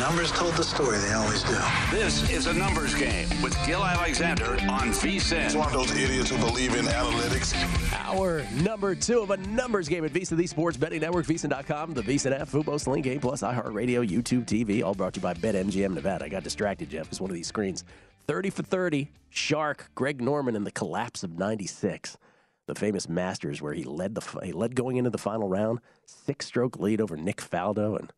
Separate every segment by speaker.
Speaker 1: The numbers told the story, they always do.
Speaker 2: This is a numbers game with Gill Alexander on VSIN.
Speaker 3: It's one of those idiots who believe in analytics.
Speaker 4: Hour number two of a numbers game at VSIN, the Sports Betting Network, VSIN.com, the VSIN app, Fubo, Sling Game, plus iHeartRadio, YouTube TV, all brought to you by BetMGM Nevada. I got distracted, Jeff, because one of these screens. 30 for 30, Shark, Greg Norman, and the collapse of 96. The famous Masters, where he led the he led going into the final round, six stroke lead over Nick Faldo, and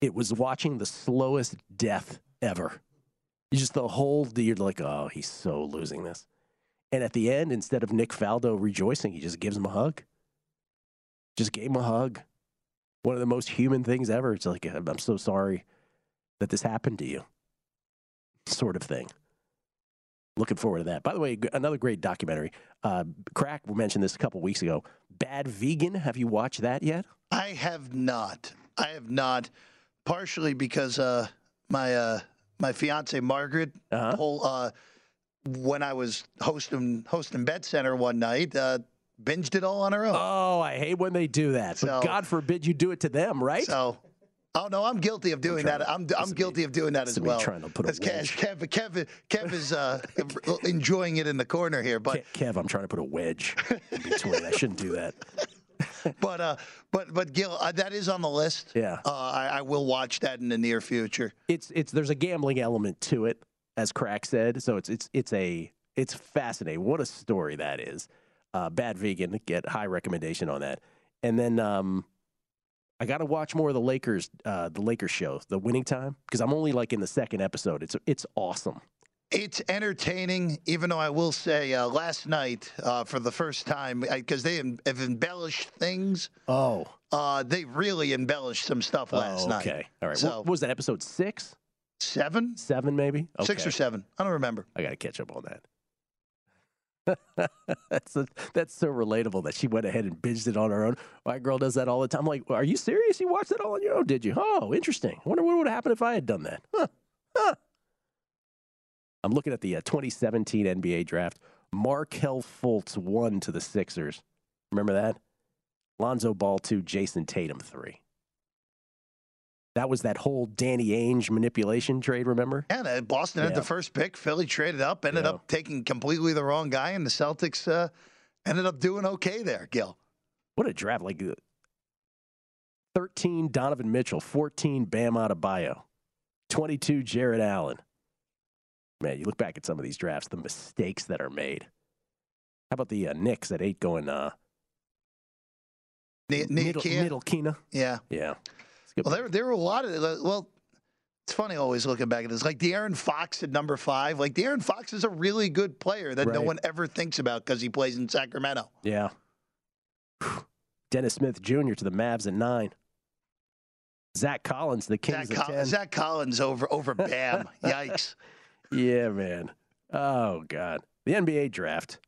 Speaker 4: it was watching the slowest death ever. You just the whole you're like, oh, he's so losing this. And at the end, instead of Nick Faldo rejoicing, he just gives him a hug. Just gave him a hug. One of the most human things ever. It's like, I'm so sorry that this happened to you, sort of thing. Looking forward to that. By the way, another great documentary. Uh, Crack mentioned this a couple weeks ago. Bad Vegan. Have you watched that yet?
Speaker 5: I have not. I have not partially because uh, my uh, my fiance Margaret,
Speaker 4: Uh-huh.
Speaker 5: whole uh, when I was hosting hosting Bet Center one night, uh, binged it all on her own.
Speaker 4: Oh, I hate when they do that. But God forbid you do it to them, right?
Speaker 5: So, oh no, I'm guilty of doing that.
Speaker 4: to-
Speaker 5: I'm I'm guilty of doing that as well.
Speaker 4: trying to put a wedge.
Speaker 5: Kev, Kev, Kev is uh, enjoying it in the corner here, but
Speaker 4: Kev, I'm trying to put a wedge in between. I shouldn't do that.
Speaker 5: but uh, but but Gill, uh, that is on the list.
Speaker 4: Yeah.
Speaker 5: uh, I, I will watch that in the near future.
Speaker 4: It's it's there's a gambling element to it, as Crack said. So it's it's it's a it's fascinating. What a story that is. Uh, Bad Vegan get high recommendation on that. And then um, I got to watch more of the Lakers uh, the Lakers show, the Winning Time, because I'm only like in the second episode. It's it's awesome.
Speaker 5: It's entertaining, even though I will say uh, last night, uh, for the first time, because they have embellished things,
Speaker 4: Oh,
Speaker 5: uh, they really embellished some stuff last
Speaker 4: oh,
Speaker 5: night.
Speaker 4: okay, all right.
Speaker 5: So,
Speaker 4: what, was that episode six,
Speaker 5: seven?
Speaker 4: seven maybe?
Speaker 5: Six or seven? I don't remember.
Speaker 4: I got to catch up on that. that's a, that's so relatable that she went ahead and binged it on her own. My girl does that all the time. I'm like, are you serious? You watched that all on your own? Did you? Oh, interesting. I wonder what would happen if I had done that. Huh. Huh. I'm looking at the uh, 2017 NBA draft. Markelle Fultz one to the Sixers. Remember that? Lonzo Ball two, Jayson Tatum three. That was that whole Danny Ainge manipulation trade. Remember?
Speaker 5: Uh, Boston had the first pick. Philly traded up, ended
Speaker 4: Yeah.
Speaker 5: up taking completely the wrong guy, and the Celtics uh, ended up doing okay there, Gill.
Speaker 4: What a draft! Like uh, thirteen Donovan Mitchell, fourteen Bam Adebayo, twenty-two Jarrett Allen. Man, you look back at some of these drafts, the mistakes that are made. How about the uh, Knicks at eight going uh,
Speaker 5: Ne-
Speaker 4: middle, middle Kina?
Speaker 5: Yeah.
Speaker 4: Yeah. It's a good
Speaker 5: Well, there, there were a lot of, well, it's funny always looking back at this. Like De'Aaron Fox at number five. Like De'Aaron Fox is a really good player that no one ever thinks about because he plays in Sacramento.
Speaker 4: Yeah. Dennis Smith Jr. to the Mavs at nine. Zach Collins, the Kings
Speaker 5: Zach,
Speaker 4: at
Speaker 5: Col-. Zach Collins over over Bam. Yikes.
Speaker 4: Yeah, man. Oh God, the NBA draft.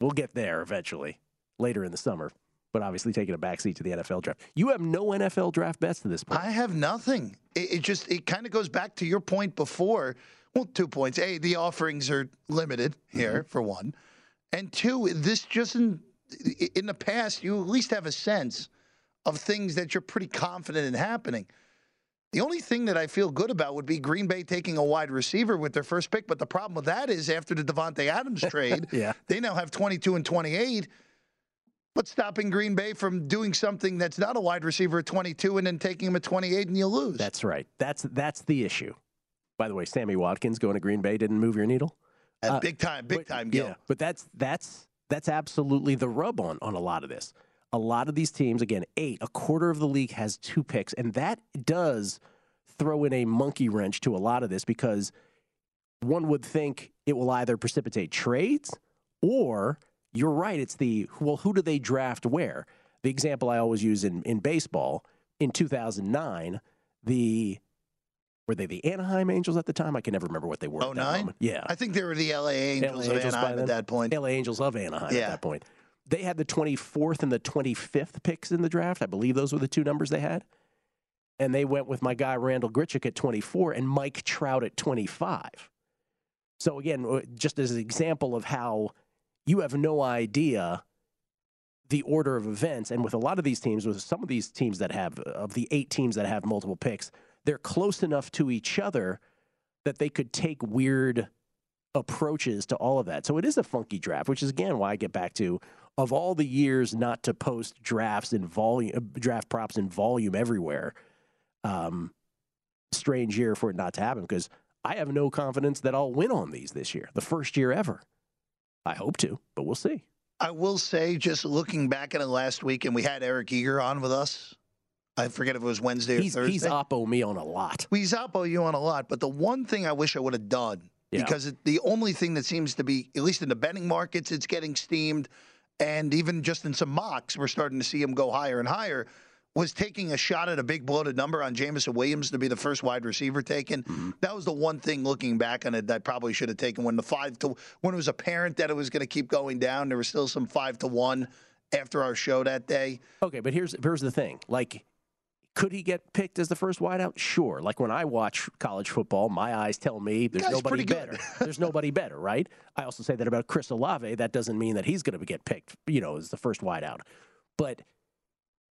Speaker 4: We'll get there eventually, later in the summer. But obviously, taking a backseat to the NFL draft. You have no NFL draft bets to this point.
Speaker 5: I have nothing. It, it just it kind of goes back to your point before. Well, two points. A, the offerings are limited here
Speaker 4: Mm-hmm.
Speaker 5: for one, and two, this just in, in the past you at least have a sense of things that you're pretty confident in happening. The only thing that I feel good about would be Green Bay taking a wide receiver with their first pick. But the problem with that is after the Davante Adams trade,
Speaker 4: Yeah.
Speaker 5: they now have 22 and 28. What's stopping Green Bay from doing something that's not a wide receiver at 22 and then taking him at 28 and you lose?
Speaker 4: That's right. That's that's the issue. By the way, Sammy Watkins going to Green Bay didn't move your needle.
Speaker 5: Uh, big time, big
Speaker 4: but-
Speaker 5: time, Gill.
Speaker 4: Yeah, but that's that's that's absolutely the rub on on a lot of this. A lot of these teams, again, eight, a quarter of the league has two picks, and that does throw in a monkey wrench to a lot of this because one would think it will either precipitate trades or you're right, it's the well, who do they draft where? The example I always use in, in baseball in 2009, the were they the Anaheim Angels at the time? I can never remember what they were.
Speaker 5: 09?
Speaker 4: moment. Yeah.
Speaker 5: I think they were the LA Angels
Speaker 4: LA
Speaker 5: of
Speaker 4: Angels
Speaker 5: Anaheim at that point.
Speaker 4: LA Angels of Anaheim at that point. They had the 24th and the 25th picks in the draft. I believe those were the two numbers they had. And they went with my guy Randal Grichuk at 24 and Mike Trout at 25. So again, uh, just as an example of how you have no idea the order of events, and with a lot of these teams, with some of these teams that have of the eight teams that have multiple picks, they're close enough to each other that they could take weird approaches to all of that. So it is a funky draft, which is again why I get back to of all the years not to post drafts in volume, uh, draft props in volume everywhere. Um, strange year for it not to happen because I have no confidence that I'll win on these this year, the first year ever. I hope to, but we'll see.
Speaker 5: I will say, just looking back at it last week, and we had Eric Eager on with us. I forget if it was Wednesday or
Speaker 4: He's
Speaker 5: Thursday.
Speaker 4: he's oppo me on a lot.
Speaker 5: we Zappo you on a lot, but the one thing I wish I would have done,
Speaker 4: Yeah.
Speaker 5: because it, the only thing that seems to be, at least in the betting markets, it's getting steamed, and even just in some mocks, we're starting to see him go higher and higher, was taking a shot at a big bloated number on Jameson Williams to be the first wide receiver taken.
Speaker 4: Mm-hmm.
Speaker 5: That was the one thing looking back on it that I probably should have taken when the five to when it was apparent that it was going to keep going down. There was still some five to one after our show that day.
Speaker 4: Okay, but here's here's the thing. Like, could he get picked as the first wideout? Sure. Like when I watch college football, my eyes tell me there's
Speaker 5: Guy's
Speaker 4: nobody better. there's nobody better, right? I also say that about Chris Olave. That doesn't mean that he's going to get picked, you know, as the first wideout. But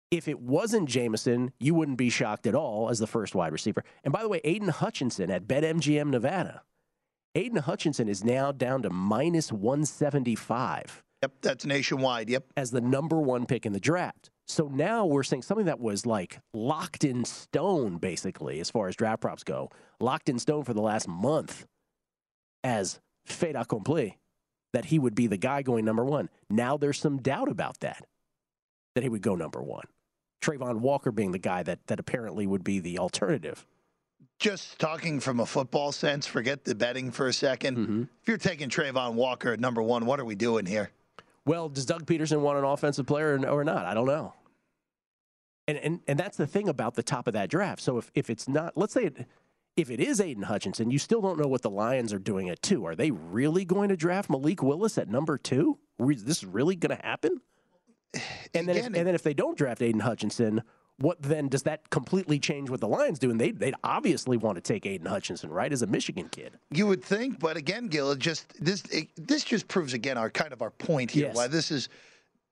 Speaker 4: if it wasn't Jameson, you wouldn't be shocked at all as the first wide receiver. And by the way, Aidan Hutchinson at BetMGM Nevada. Aidan Hutchinson is now down to minus 175
Speaker 5: Yep, that's nationwide. Yep.
Speaker 4: as the number one pick in the draft. So now we're seeing something that was like locked in stone, basically, as far as draft props go, locked in stone for the last month as fait accompli, that he would be the guy going number one. Now there's some doubt about that, that he would go number one. Travon Walker being the guy that, that apparently would be the alternative.
Speaker 5: Just talking from a football sense, forget the betting for a 2nd
Speaker 4: Mm-hmm.
Speaker 5: If you're taking Travon Walker at number one, what are we doing here?
Speaker 4: Well, does Doug Pederson want an offensive player or not? I don't know. And, and and that's the thing about the top of that draft. So if, if it's not, let's say it, if it is Aidan Hutchinson, you still don't know what the Lions are doing at two. Are they really going to draft Malik Willis at number two? Re- This is really going to happen? And then, if, and then if they don't draft Aidan Hutchinson, what then does that completely change what the Lions do? And they they'd obviously want to take Aidan Hutchinson, right, as a Michigan kid.
Speaker 5: You would think, but again, Gill, it just this it, this just proves again our kind of our point here.
Speaker 4: Yes.
Speaker 5: Why this is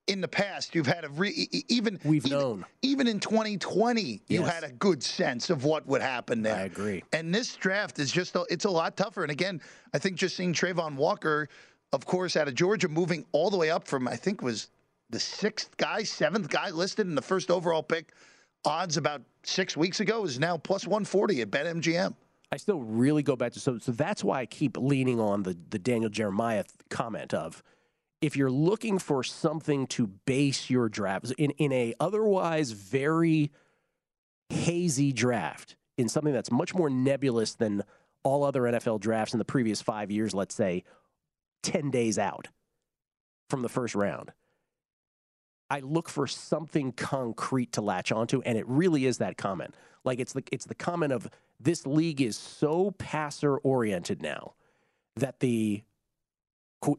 Speaker 5: in the past you've had a re, even
Speaker 4: We've
Speaker 5: even,
Speaker 4: known.
Speaker 5: even in 2020 you had a good sense of what would happen there.
Speaker 4: I agree.
Speaker 5: And this draft is just a, it's a lot tougher. And again, I think just seeing Travon Walker, of course, out of Georgia, moving all the way up from I think was the sixth guy, seventh guy listed in the first overall pick. Odds about six weeks ago is now plus 140 at BetMGM.
Speaker 4: I still really go back to so so that's why I keep leaning on the the Daniel Jeremiah comment of if you're looking for something to base your drafts in in a otherwise very hazy draft in something that's much more nebulous than all other NFL drafts in the previous 5 years let's say 10 days out from the first round I look for something concrete to latch onto, and it really is that comment. Like it's the it's the comment of this league is so passer oriented now that the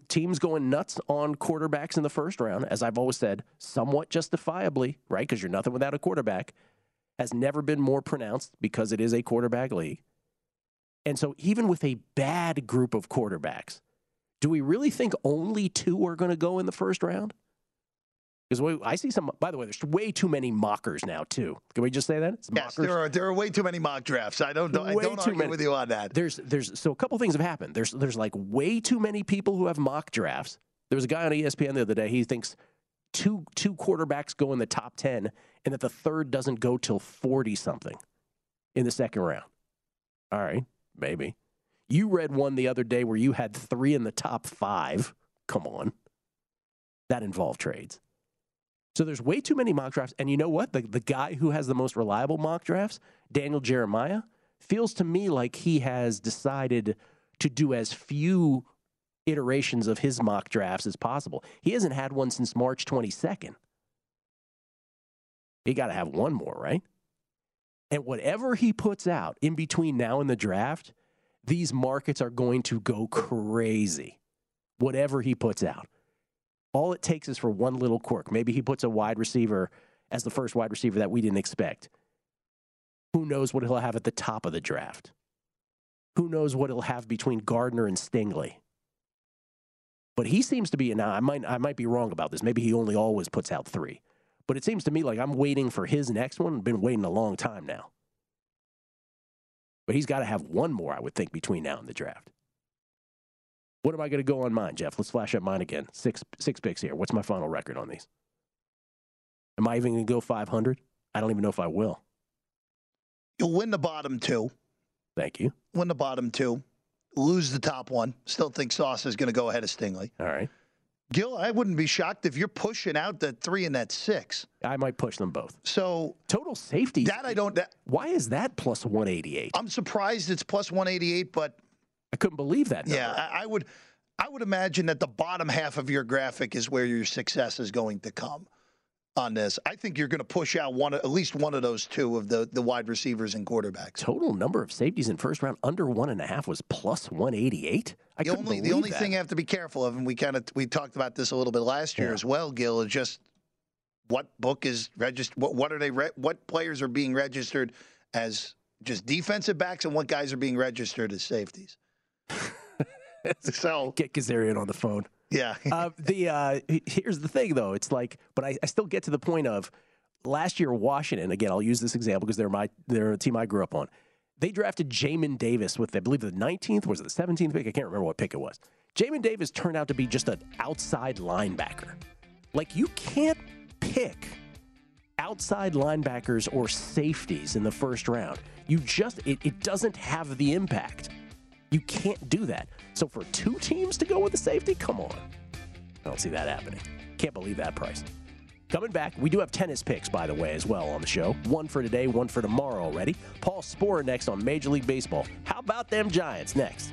Speaker 4: teams going nuts on quarterbacks in the first round, as I've always said, somewhat justifiably, right? Because you're nothing without a quarterback, has never been more pronounced because it is a quarterback league. And so, even with a bad group of quarterbacks, do we really think only two are going to go in the first round? Because I see some. By the way, there's way too many mockers now too. Can we just say that? It's
Speaker 5: Yes,
Speaker 4: mockers.
Speaker 5: there are there are way too many mock drafts. I don't, I don't argue
Speaker 4: many.
Speaker 5: with you on that.
Speaker 4: There's there's so a couple things have happened. There's there's like way too many people who have mock drafts. There was a guy on ESPN the other day. He thinks two two quarterbacks go in the top 10 and that the third doesn't go till 40 something in the second round. All right, maybe. You read one the other day where you had three in the top five. Come on. That involved trades. So there's way too many mock drafts. And you know what? The, the guy who has the most reliable mock drafts, Daniel Jeremiah, feels to me like he has decided to do as few iterations of his mock drafts as possible. He hasn't had one since March 22nd. He got to have one more, right? And whatever he puts out in between now and the draft, these markets are going to go crazy. Whatever he puts out. All it takes is for one little quirk. Maybe he puts a wide receiver as the first wide receiver that we didn't expect. Who knows what he'll have at the top of the draft? Who knows what he'll have between Gardner and Stingley? But he seems to be now. I might I might be wrong about this. Maybe he only always puts out three. But it seems to me like I'm waiting for his next one. I've been waiting a long time now. But he's got to have one more, I would think, between now and the draft. What am I going to go on mine, Jeff? Let's flash up mine again. Six six picks here. What's my final record on these? Am I even going to go 500? I don't even know if I will.
Speaker 5: You'll win the bottom two.
Speaker 4: Thank you.
Speaker 5: Win the bottom two. Lose the top one. Still think Sauce is going to go ahead of Stingley.
Speaker 4: All right.
Speaker 5: Gill, I wouldn't be shocked if you're pushing out that three and that six.
Speaker 4: I might push them both.
Speaker 5: So
Speaker 4: Total safety.
Speaker 5: that I don't. That,
Speaker 4: Why is that plus 188?
Speaker 5: I'm surprised it's plus 188, but
Speaker 4: I couldn't believe that. Number.
Speaker 5: yeah, I, I would. I would imagine that the bottom half of your graphic is where your success is going to come on this. I think you're going to push out one, at least one of those two of the the wide receivers and quarterbacks.
Speaker 4: Total number of safeties in first round under one and a half was plus 188. I
Speaker 5: The only the only
Speaker 4: that.
Speaker 5: thing you have to be careful of, and we kind of we talked about this a little bit last year
Speaker 4: Yeah.
Speaker 5: as well, Gill, is just what book is registered. What, what are they? Re- what players are being registered as just defensive backs, and what guys are being registered as safeties? so
Speaker 4: Get Kazarian on the phone.
Speaker 5: yeah,
Speaker 4: uh, the uh, here's the thing though. It's like, but I, I still get to the point of last year Washington. Again, I'll use this example because they're my they're a team I grew up on. They drafted Jamin Davis with, I believe, the 19th was it the 17th pick? I can't remember what pick it was. Jamin Davis turned out to be just an outside linebacker. Like you can't pick outside linebackers or safeties in the first round. You just it, it doesn't have the impact. You can't do that. So for two teams to go with a safety, come on. I don't see that happening. Can't believe that price. Coming back, we do have tennis picks, by the way, as well on the show. One for today, one for tomorrow already. Paul Sporer next on Major League Baseball. How about them Giants next?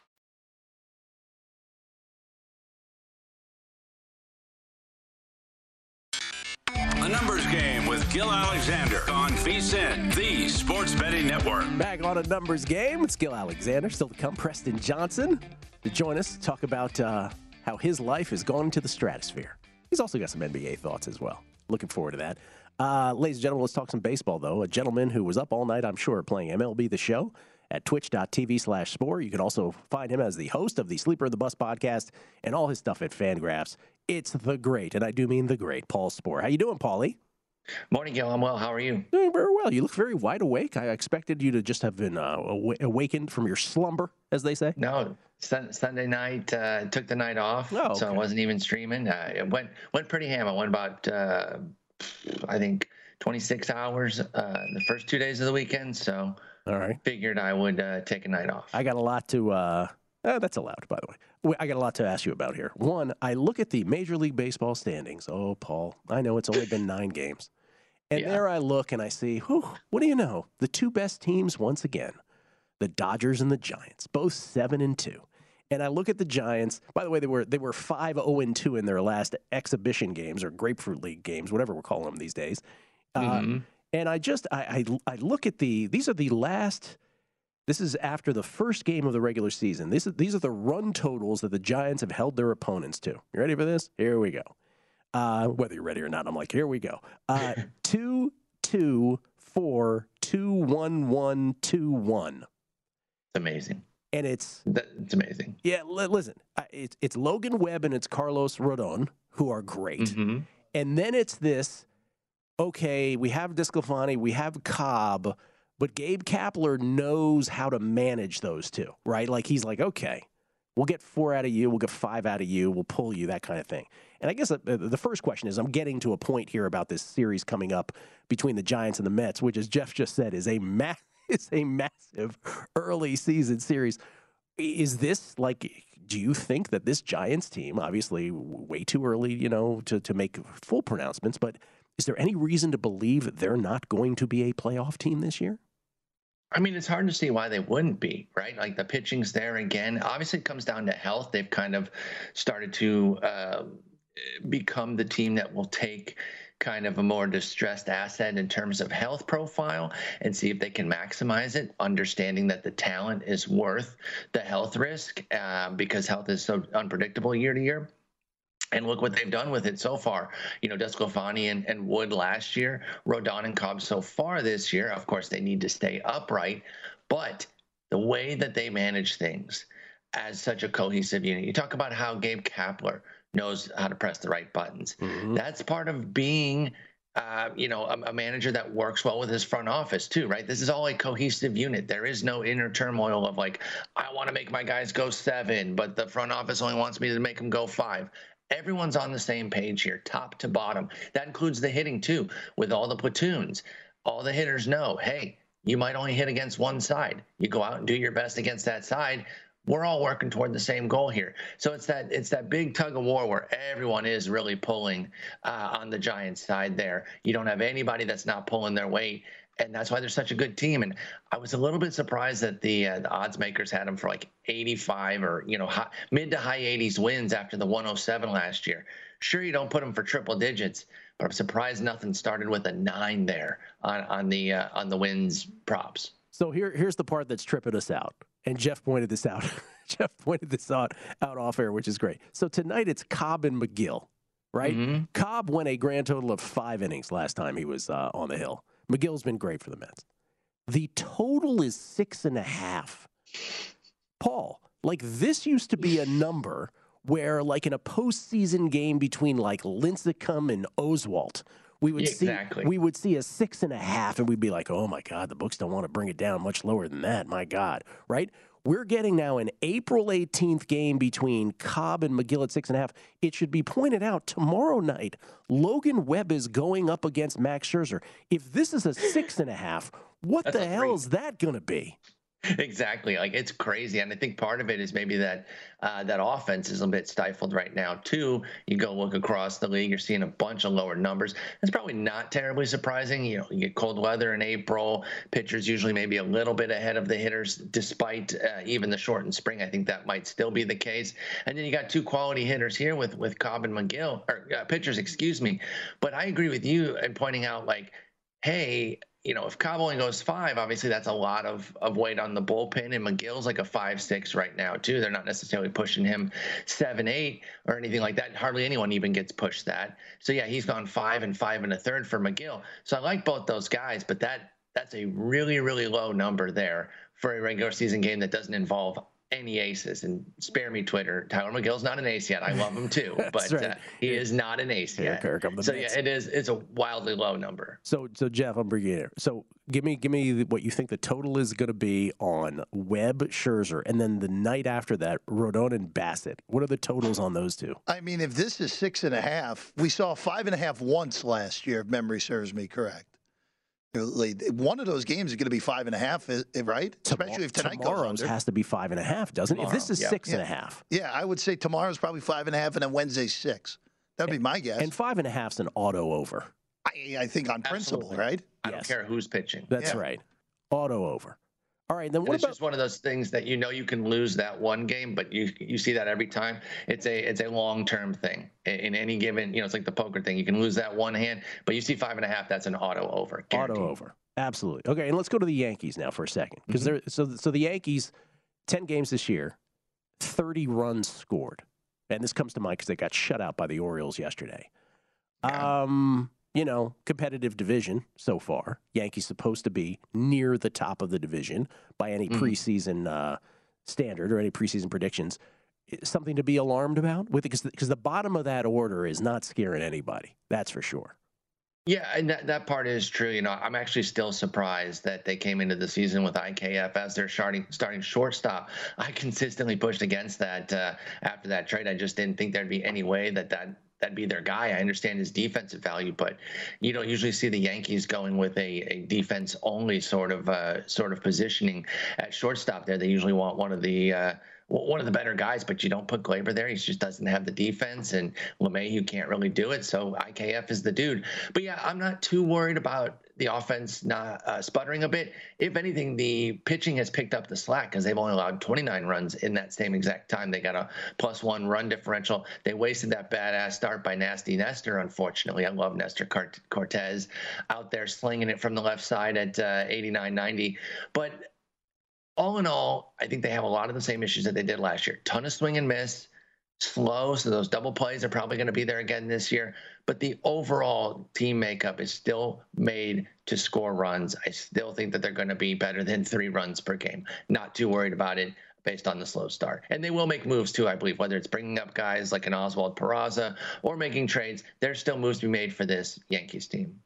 Speaker 2: Gill Alexander on VSIN, the Sports Betting Network.
Speaker 4: Back on a numbers game. It's Gill Alexander, still to come. Preston Johnson to join us, to talk about uh, how his life has gone into the stratosphere. He's also got some NBA thoughts as well. Looking forward to that. Uh, ladies and gentlemen, let's talk some baseball, though. A gentleman who was up all night, I'm sure, playing MLB The Show at twitch.tv slash spore. You can also find him as the host of the Sleeper and the Bust podcast and all his stuff at Fangraphs. It's the great, and I do mean the great, Paul Sporer. How you doing, Paulie?
Speaker 6: Morning, Gill. I'm well. How are you?
Speaker 4: Doing very well. You look very wide awake. I expected you to just have been uh, awa- awakened from your slumber, as they say.
Speaker 6: No, sun, Sunday night uh, took the night off,
Speaker 4: Oh,
Speaker 6: so I wasn't even streaming. Uh, it went went pretty ham. I went about uh, I think 26 hours uh, the first two days of the weekend. So
Speaker 4: All right.
Speaker 6: figured I would uh, take a night off.
Speaker 4: I got a lot to uh, Uh, that's allowed, by the way. I got a lot to ask you about here. One, I look at the Major League Baseball standings. Oh, Paul, I know it's only been nine games. And
Speaker 6: Yeah.
Speaker 4: there I look and I see, whew, what do you know? The two best teams once again, the Dodgers and the Giants, both seven and two. And I look at the Giants. By the way, they were they were five zero and two in their last exhibition games or Grapefruit League games, whatever we're calling them these days. Uh,
Speaker 6: Mhm.
Speaker 4: and I just I, I I look at the these are the last. This is after the first game of the regular season. These are, these are the run totals that the Giants have held their opponents to. You ready for this? Here we go. Uh, whether you're ready or not, I'm like, here we go. Uh, two, two, four, two, one, one, two, one,
Speaker 6: It's amazing.
Speaker 4: and it's
Speaker 6: it's amazing.
Speaker 4: yeah. Li- listen, uh, it's it's Logan Webb and it's Carlos Rodon who are great.
Speaker 6: Mhm.
Speaker 4: And then it's this okay, we have DeSclafani, we have Cobb, but Gabe Kapler knows how to manage those two, right? Like he's like, okay, we'll get four out of you, we'll get five out of you, we'll pull you, that kind of thing. And I guess uh, the first question is I'm getting to a point here about this series coming up between the Giants and the Mets, which, as Jeff just said, is a ma- is a massive early season series. Is this like? Do you think that this Giants team, obviously way too early, you know, to to make full pronouncements, but is there any reason to believe they're not going to be a playoff team this year?
Speaker 6: I mean, it's hard to see why they wouldn't be, right? Like the pitching's there again. Obviously, it comes down to health. They've kind of started to uh, become the team that will take kind of a more distressed asset in terms of health profile and see if they can maximize it, understanding that the talent is worth the health risk uh, because health is so unpredictable year to year. And look what they've done with it so far. You know, DeSclafani and, and Wood last year, Rodon and Cobb so far this year. Of course, they need to stay upright, but the way that they manage things as such a cohesive unit. You talk about how Gabe Kapler knows how to press the right buttons. That's part of being uh, you know, a, a, manager that works well with his front office too, right? This is all a cohesive unit. There is no inner turmoil of like, I want to make my guys go seven, but the front office only wants me to make them go five. Everyone's on the same page here, top to bottom. That includes the hitting too, with all the platoons. All the hitters know, hey, you might only hit against one side. You go out and do your best against that side. We're all working toward the same goal here. So it's that it's that big tug of war where everyone is really pulling uh, on the Giants side. There, you don't have anybody that's not pulling their weight and that's why they're such a good team. And I was a little bit surprised that the uh, the odds makers had them for like 85 or you know high, mid to high 80s wins after the 107 last year. Sure, you don't put them for triple digits, but I'm surprised nothing started with a nine there on on the uh, on the wins props.
Speaker 4: So here here's the part that's tripping us out, and Jeff pointed this out. Jeff pointed this out out off air, which is great. So tonight it's Cobb and Megill, right?
Speaker 6: Mm-hmm.
Speaker 4: Cobb went a grand total of five innings last time he was uh, on the hill. Megill's been great for the Mets. The total is six and a half. Paul, like this used to be a number where, like in a postseason game between like Lincecum and Oswalt, we would
Speaker 6: exactly.
Speaker 4: see we would see a six and a half, and we'd be like, "Oh my God, the books don't want to bring it down much lower than that." My God, right? We're getting now an April 18th game between Cobb and Megill at six and a half. It should be pointed out tomorrow night, Logan Webb is going up against Max Scherzer. If this is a six and a half, what
Speaker 6: That's
Speaker 4: the hell is that going to be?
Speaker 6: Exactly. Like it's crazy. And I think part of it is maybe that uh, that offense is a bit stifled right now, too. You go look across the league, you're seeing a bunch of lower numbers. That's probably not terribly surprising. You know, you get cold weather in April. Pitchers usually maybe a little bit ahead of the hitters, despite uh, even the shortened spring. I think that might still be the case. And then you got two quality hitters here with, with Cobb and Megill, or uh, pitchers, excuse me. But I agree with you in pointing out, like, hey, you know, if Cobb only goes five, obviously that's a lot of, of weight on the bullpen. And Megill's like a five six right now too. They're not necessarily pushing him seven eight or anything like that. Hardly anyone even gets pushed that. So yeah, he's gone five and five and a third for Megill. So I like both those guys, but that that's a really really low number there for a regular season game that doesn't involve any aces. And spare me Twitter. Tylor Megill's not an ace yet. I love him too, but
Speaker 4: right.
Speaker 6: uh, he is not an ace
Speaker 4: Here,
Speaker 6: yet.
Speaker 4: here come the
Speaker 6: so
Speaker 4: Mets.
Speaker 6: yeah, it is. It's a wildly low number.
Speaker 4: So, so Jeff, I'm bringing it. Here. So, give me, give me what you think the total is going to be on Webb, Scherzer, and then the night after that, Rodon and Bassitt. What are the totals on those two?
Speaker 5: I mean, if this is six and a half, we saw five and a half once last year, if memory serves me correct. Like, One of those games is going to be five and a half, i- right? Especially if tonight goes
Speaker 4: Tomorrow's
Speaker 5: under.
Speaker 4: has to be five and a half, doesn't it? If this is
Speaker 6: yeah.
Speaker 4: six and a
Speaker 5: Yeah.
Speaker 4: half,
Speaker 5: Yeah, I would say tomorrow's probably five and a half, and then Wednesday's six. That'd be my guess.
Speaker 4: and five and a half's an auto over.
Speaker 5: I, I think on principle, right?
Speaker 6: I
Speaker 4: Yes.
Speaker 6: don't care who's pitching.
Speaker 4: That's
Speaker 5: Yeah.
Speaker 4: right. Auto over. All right, then what
Speaker 6: it's
Speaker 4: about
Speaker 6: just one of those things that you know you can lose that one game, but you you see that every time. It's a it's a long term thing. In, in any given, you know, it's like the poker thing. You can lose that one hand, but you see five and a half. That's an auto over. guaranteed.
Speaker 4: auto over? Absolutely. Okay, and let's go to the Yankees now for a second because they're so so the Yankees, ten games this year, thirty runs scored, and this comes to mind because they got shut out by the Orioles yesterday.
Speaker 6: Yeah.
Speaker 4: Um, you know, competitive division so far. Yankees supposed to be near the top of the division by any
Speaker 6: Mhm.
Speaker 4: preseason uh, standard or any preseason predictions. Something to be alarmed about with because because the bottom of that order is not scaring anybody. That's for sure.
Speaker 6: Yeah, and that, that part is true. You know, I'm actually still surprised that they came into the season with IKF as their starting starting shortstop. I consistently pushed against that uh, after that trade. I just didn't think there'd be any way that that that'd be their guy. I understand his defensive value, but you don't usually see the Yankees going with a, a defense only sort of uh, sort of positioning at shortstop. There, they usually want one of the uh, one of the better guys, but you don't put Gleyber there. He just doesn't have the defense, and LeMahieu can't really do it. So IKF is the dude. But yeah, I'm not too worried about the offense not uh, sputtering a bit. If anything, the pitching has picked up the slack because they've only allowed 29 runs in that same exact time. They got a plus one run differential. They wasted that badass start by Nasty Nestor, unfortunately. I love Nestor Cort- Cortes out there slinging it from the left side at uh, 89 90. But all in all, I think they have a lot of the same issues that they did last year. Ton of swing and miss, slow. So those double plays are probably going to be there again this year. But the overall team makeup is still made to score runs. I still think that they're going to be better than three runs per game. Not too worried about it based on the slow start. And they will make moves too, I believe, whether it's bringing up guys like an Oswald Peraza or making trades. There's still moves to be made for this Yankees team.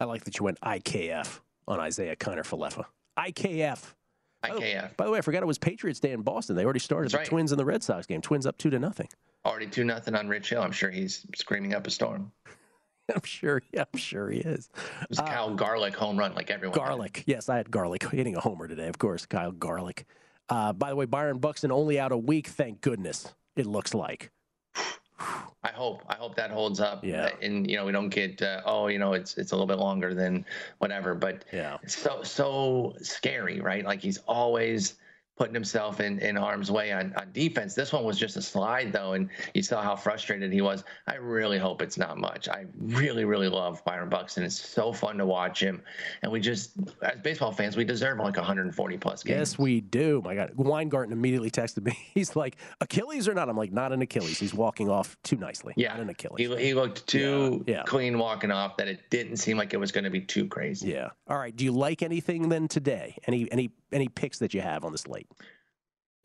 Speaker 4: I like that you went IKF on Isiah Kiner Falefa. IKF. By the-
Speaker 6: IKF.
Speaker 4: By the way, I forgot it was Patriots Day in Boston. They already started
Speaker 6: That's
Speaker 4: the
Speaker 6: right.
Speaker 4: Twins and the Red Sox game. Twins up two to nothing.
Speaker 6: Already 2 nothing on Rich Hill. I'm sure he's screaming up a storm.
Speaker 4: I'm sure. Yeah, I'm sure he is.
Speaker 6: It was Kyle Garlick home run like everyone. had.
Speaker 4: Garlick. Yes, I had Garlick hitting a homer today. Of course, Kyle Garlick. Uh, by the way, Byron Buxton only out a week. Thank goodness. It looks like.
Speaker 6: I hope. I hope that holds up.
Speaker 4: Yeah.
Speaker 6: And you know, we don't get uh, oh, you know, it's it's a little bit longer than whatever, but
Speaker 4: Yeah.
Speaker 6: it's so so scary, right? Like he's always putting himself in, in harm's way on, on defense. This one was just a slide though, and you saw how frustrated he was. I really hope it's not much. I really, really love Byron Buxton. It's so fun to watch him. And we just as baseball fans, we deserve like 140 plus games.
Speaker 4: Yes, we do. My God. Weingarten immediately texted me. He's like, Achilles or not? I'm like, not an Achilles. He's walking off too nicely.
Speaker 6: Yeah,
Speaker 4: Not an Achilles.
Speaker 6: He, he looked too
Speaker 4: Yeah, yeah.
Speaker 6: clean walking off that it didn't seem like it was going to be too crazy.
Speaker 4: Yeah. All right. Do you like anything then today? Any any any picks that you have on this slate?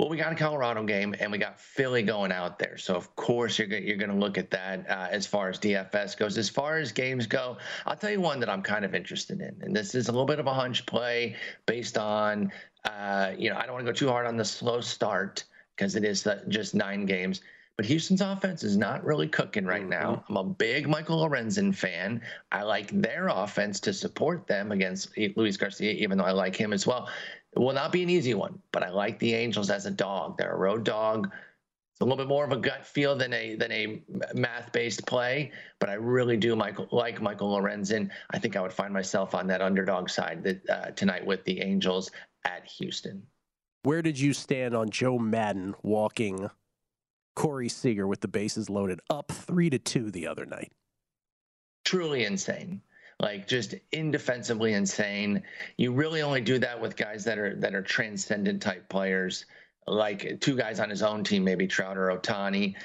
Speaker 6: Well, we got a Colorado game and we got Philly going out there, so of course you're you're going to look at that uh, as far as DFS goes. As far as games go, I'll tell you one that I'm kind of interested in, and this is a little bit of a hunch play based on uh, you know I don't want to go too hard on the slow start because it is just nine games. But Houston's offense is not really cooking right now. I'm a big Michael Lorenzen fan. I like their offense to support them against Luis Garcia, even though I like him as well. It will not be an easy one, but I like the Angels as a dog. They're a road dog. It's a little bit more of a gut feel than a than a math-based play, but I really do Michael, like Michael Lorenzen. I think I would find myself on that underdog side that, uh, tonight with the Angels at Houston.
Speaker 4: Where did you stand on Joe Maddon walking Corey Seager with the bases loaded up three to two the other night?
Speaker 6: truly insane like just indefensibly insane. You really only do that with guys that are that are transcendent type players. Like two guys on his own team maybe trout or ohtani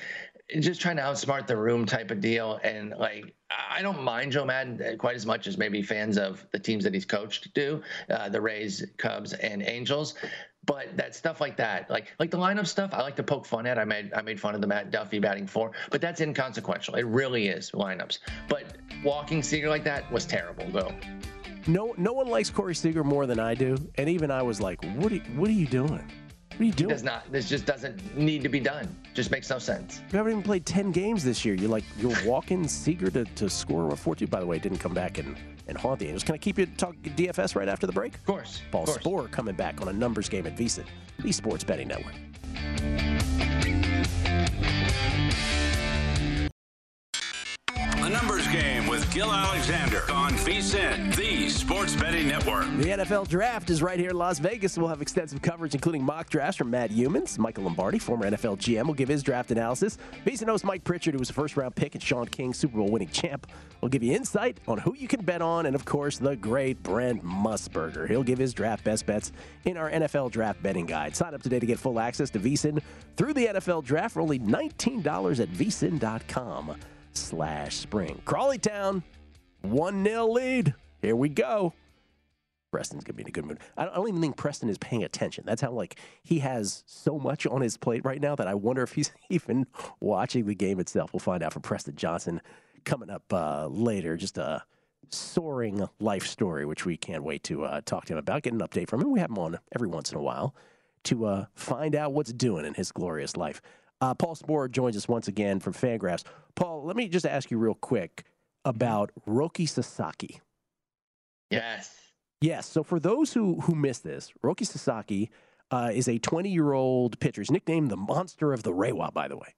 Speaker 6: just trying to outsmart the room type of deal. And like i don't mind joe maddon quite as much as maybe fans of the teams that he's coached do uh, the rays cubs and angels but that stuff like that, like like the lineup stuff, I like to poke fun at. I made I made fun of the Matt Duffy batting four, but that's inconsequential. It really is lineups. But walking Seager like that was terrible, though.
Speaker 4: No, no one likes Corey Seager more than I do, and even I was like, "What? Are, what are you doing? What are you doing?
Speaker 6: It Does not. This just doesn't need to be done. Just makes no sense.
Speaker 4: You haven't even played ten games this year. You're like, you're walking Seager to, to score a four two. By the way, didn't come back and and haunt the Angels. Can I keep you talking DFS right after the break?
Speaker 6: Of course.
Speaker 4: Paul
Speaker 6: of course.
Speaker 4: Coming back on a numbers game at VSiN, the Sports Betting Network.
Speaker 2: Gill Alexander on VSIN, the Sports Betting Network.
Speaker 4: The NFL Draft is right here in Las Vegas. We'll have extensive coverage, including mock drafts from Matt Youmans. Michael Lombardi, former NFL GM, will give his draft analysis. VSiN host Mike Pritchard, who was a first-round pick, and Sean King, Super Bowl winning champ, will give you insight on who you can bet on, and of course, the great Brent Musburger. He'll give his draft best bets in our NFL Draft betting guide. Sign up today to get full access to VSiN through the NFL Draft for only $19 at VSiN.com slash spring. Crawley Town, 1 0 lead. Here we go. Preston's gonna be in a good mood. I don't, I don't even think Preston is paying attention. That's how like he has so much on his plate right now that I wonder if he's even watching the game itself. We'll find out from Preston Johnson coming up uh, later. Just a soaring life story, which we can't wait to uh, talk to him about. Get an update from him. We have him on every once in a while to uh, find out what's doing in his glorious life. Uh, Paul Sporer joins us once again from Fangraphs. Paul, let me just ask you real quick about Roki Sasaki.
Speaker 6: Yes.
Speaker 4: Yes. So for those who who missed this, Roki Sasaki uh, is a 20 year old pitcher. He's nicknamed the Monster of the Reiwa, by the way.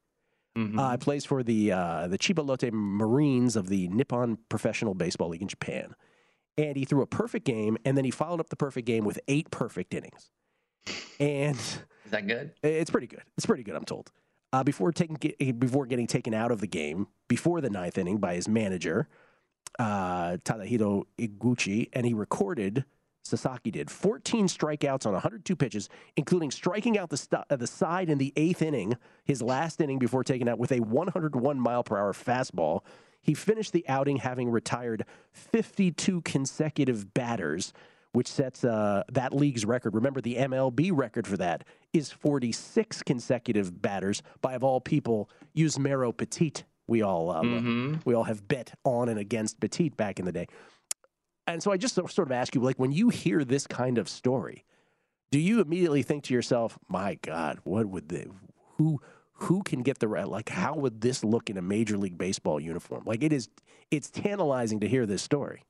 Speaker 6: Mm-hmm.
Speaker 4: Uh, plays for the uh, the Chiba Lotte Marines of the Nippon Professional Baseball League in Japan, and he threw a perfect game, and then he followed up the perfect game with eight perfect innings, and
Speaker 6: Is that good?
Speaker 4: it's pretty good. It's pretty good, I'm told. Uh, before taking before getting taken out of the game before the ninth inning by his manager, uh, Tadahito Iguchi, and he recorded. Sasaki did 14 strikeouts on 102 pitches, including striking out the st- uh, the side in the eighth inning, his last inning before taking out with a 101 mile per hour fastball. He finished the outing having retired 52 consecutive batters, which sets uh, that league's record. Remember, the MLB record for that is 46 consecutive batters by, of all people, Yusmeiro Petit. We all uh,
Speaker 6: Mm-hmm.
Speaker 4: we all have bet on and against Petit back in the day. And so I just sort of ask you, like, when you hear this kind of story, do you immediately think to yourself, "My God, what would the who who can get the right? Like, how would this look in a major league baseball uniform? Like, it is it's tantalizing to hear this story.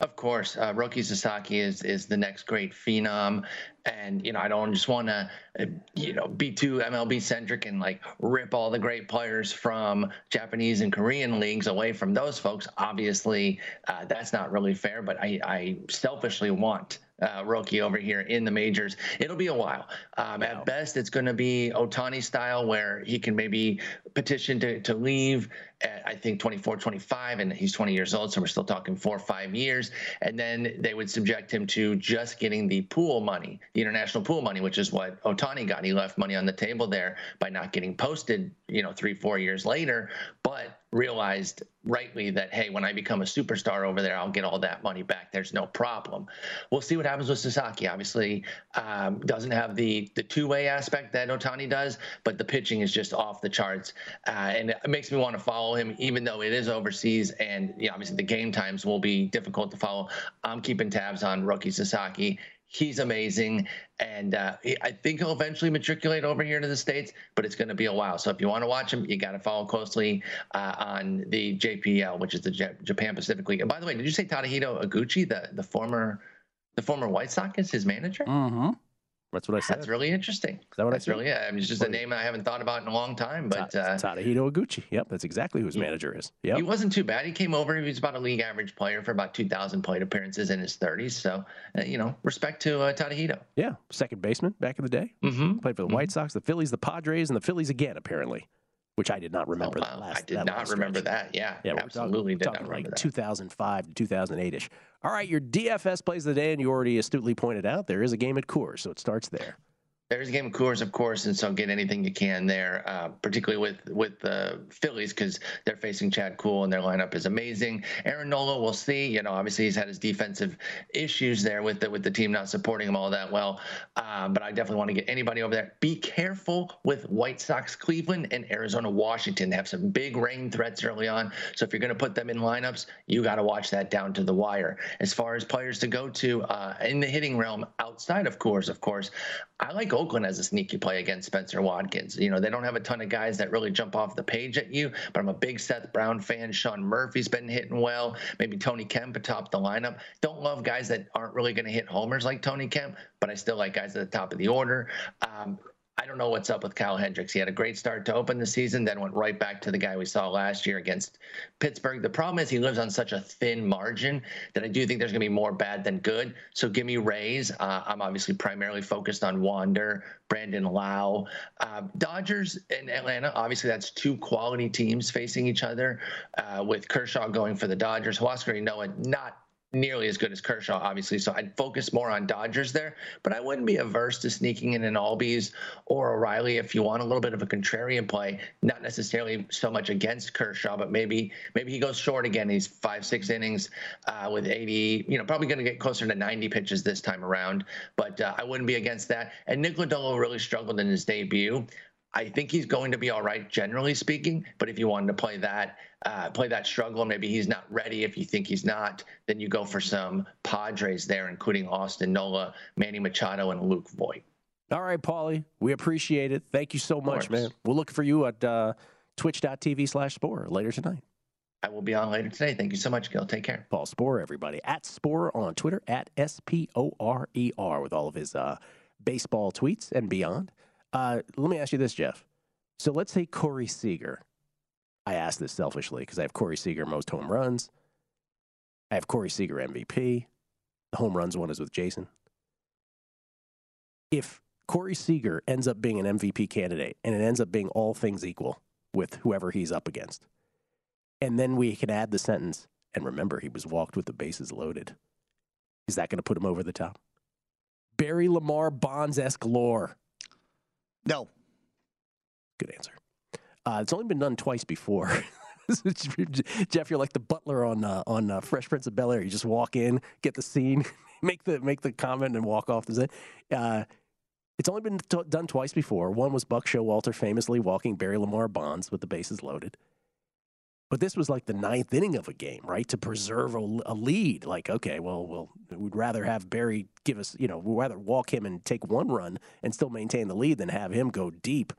Speaker 6: Of course, uh, Roki Sasaki is is the next great phenom, and you know I don't just want to uh, you know be too MLB centric and like rip all the great players from Japanese and Korean leagues away from those folks. Obviously, uh, that's not really fair. But I, I selfishly want uh, Roki over here in the majors. It'll be a while. Um, At best, it's going to be Ohtani style, where he can maybe petition to, to leave at, I think, 24, 25, and he's 20 years old, so we're still talking four or five years. And then they would subject him to just getting the pool money, the international pool money, which is what Ohtani got. He left money on the table there by not getting posted, you know, three, four years later, but realized rightly that hey when i become a superstar over there i'll get all that money back. There's no problem. We'll see what happens with sasaki. Obviously um, doesn't have the the two-way aspect that ohtani does but the pitching is just off the charts. Uh, and it makes me want to follow him even though it is overseas and obviously the game times will be difficult to follow. I'm keeping tabs on roki sasaki He's amazing, and uh, I think he'll eventually matriculate over here to the states, but it's going to be a while. So if you want to watch him, you got to follow closely uh, on the JPL, which is the J- Japan Pacific League. And by the way, did you say Tadahito Aguchi, the the former the former White Sox, is his manager?
Speaker 4: Mm-hmm. That's what I said.
Speaker 6: That's really interesting.
Speaker 4: Is that what I
Speaker 6: That's
Speaker 4: said?
Speaker 6: really yeah. I mean, it's just a name I haven't thought about in a long time, but.
Speaker 4: Ta-
Speaker 6: Uh,
Speaker 4: Tadahito Iguchi. Yep, that's exactly who his manager is. Yep.
Speaker 6: He wasn't too bad. He came over. He was about a league average player for about 2,000 plate appearances in his 30s. So, uh, you know, respect to uh, Tadahito.
Speaker 4: yeah, second baseman back in the day.
Speaker 6: Mm-hmm.
Speaker 4: Played for the White Sox, the Phillies, the Padres, and the Phillies again, apparently, which I did not oh, remember.
Speaker 6: oh,
Speaker 4: that
Speaker 6: wow.
Speaker 4: last,
Speaker 6: I did not remember
Speaker 4: stretch.
Speaker 6: that. Yeah,
Speaker 4: Yeah, we're
Speaker 6: absolutely
Speaker 4: talking,
Speaker 6: did not
Speaker 4: talking like
Speaker 6: that.
Speaker 4: 2005 to 2008 ish. All right, your DFS plays of the day, and you already astutely pointed out there is a game at Coors, so it starts there.
Speaker 6: There's a game of Coors, of course, and so get anything you can there, uh, particularly with with the Phillies because they're facing Chad Kuhl and their lineup is amazing. Aaron Nola, we'll see. You know, obviously he's had his defensive issues there with the with the team not supporting him all that well. Um, but I definitely want to get anybody over there. Be careful with White Sox, Cleveland, and Arizona, Washington. They have some big rain threats early on, so if you're going to put them in lineups, you got to watch that down to the wire. As far as players to go to uh, in the hitting realm outside of Coors, of course, I like Oakland has a sneaky play against Spenser Watkins. You know, they don't have a ton of guys that really jump off the page at you, but I'm a big Seth Brown fan. Sean Murphy's been hitting well. Maybe Tony Kemp atop the lineup. Don't love guys that aren't really going to hit homers like Tony Kemp, but I still like guys at the top of the order. Um, I don't know what's up with Kyle Hendricks. He had a great start to open the season, then went right back to the guy we saw last year against Pittsburgh. The problem is he lives on such a thin margin that I do think there's going to be more bad than good. So give me Rays. Uh, I'm obviously primarily focused on Wander, Brandon Lowe. Uh, Dodgers and Atlanta, obviously that's two quality teams facing each other uh, with Kershaw going for the Dodgers. Huascar Ynoa not nearly as good as Kershaw, obviously. So I'd focus more on Dodgers there, but I wouldn't be averse to sneaking in an Albies or O'Reilly if you want a little bit of a contrarian play. Not necessarily so much against Kershaw, but maybe maybe he goes short again. He's five six innings uh, with 80. You know, probably going to get closer to 90 pitches this time around. But uh, I wouldn't be against that. And Nick Lodolo really struggled in his debut. I think he's going to be all right, generally speaking. But if you wanted to play that, uh, play that struggle, maybe he's not ready. If you think he's not, then you go for some Padres there, including Austin Nola, Manny Machado, and Luke Voit.
Speaker 4: All right, Paulie, we appreciate it. Thank you so much, man. We'll look for you at uh, twitch.tv slash Sporer later tonight.
Speaker 6: I will be on later today. Thank you so much, Gil. Take care.
Speaker 4: Paul Sporer, everybody. At Sporer on Twitter, at S P O R E R, with all of his uh, baseball tweets and beyond. Uh, let me ask you this, Jeff. So let's say Corey Seager I ask this selfishly because I have Corey Seager most home runs. I have Corey Seager MVP. The home runs one is with Jason. If Corey Seager ends up being an MVP candidate and it ends up being all things equal with whoever he's up against, and then we can add the sentence, and remember, he was walked with the bases loaded. Is that going to put him over the top? Barry Lamar Bonds esque lore.
Speaker 5: No.
Speaker 4: Good answer. Uh, it's only been done twice before. Jeff, you're like the butler on uh, on uh, Fresh Prince of Bel Air. You just walk in, get the scene, make the make the comment, and walk off the. Uh, it's only been t- done twice before. One was Buck Showalter famously walking Barry Lamar Bonds with the bases loaded. But this was like the ninth inning of a game, right? To preserve a, a lead. Like, okay, well, well, we'd rather have Barry give us, you know, we'd rather walk him and take one run and still maintain the lead than have him go deep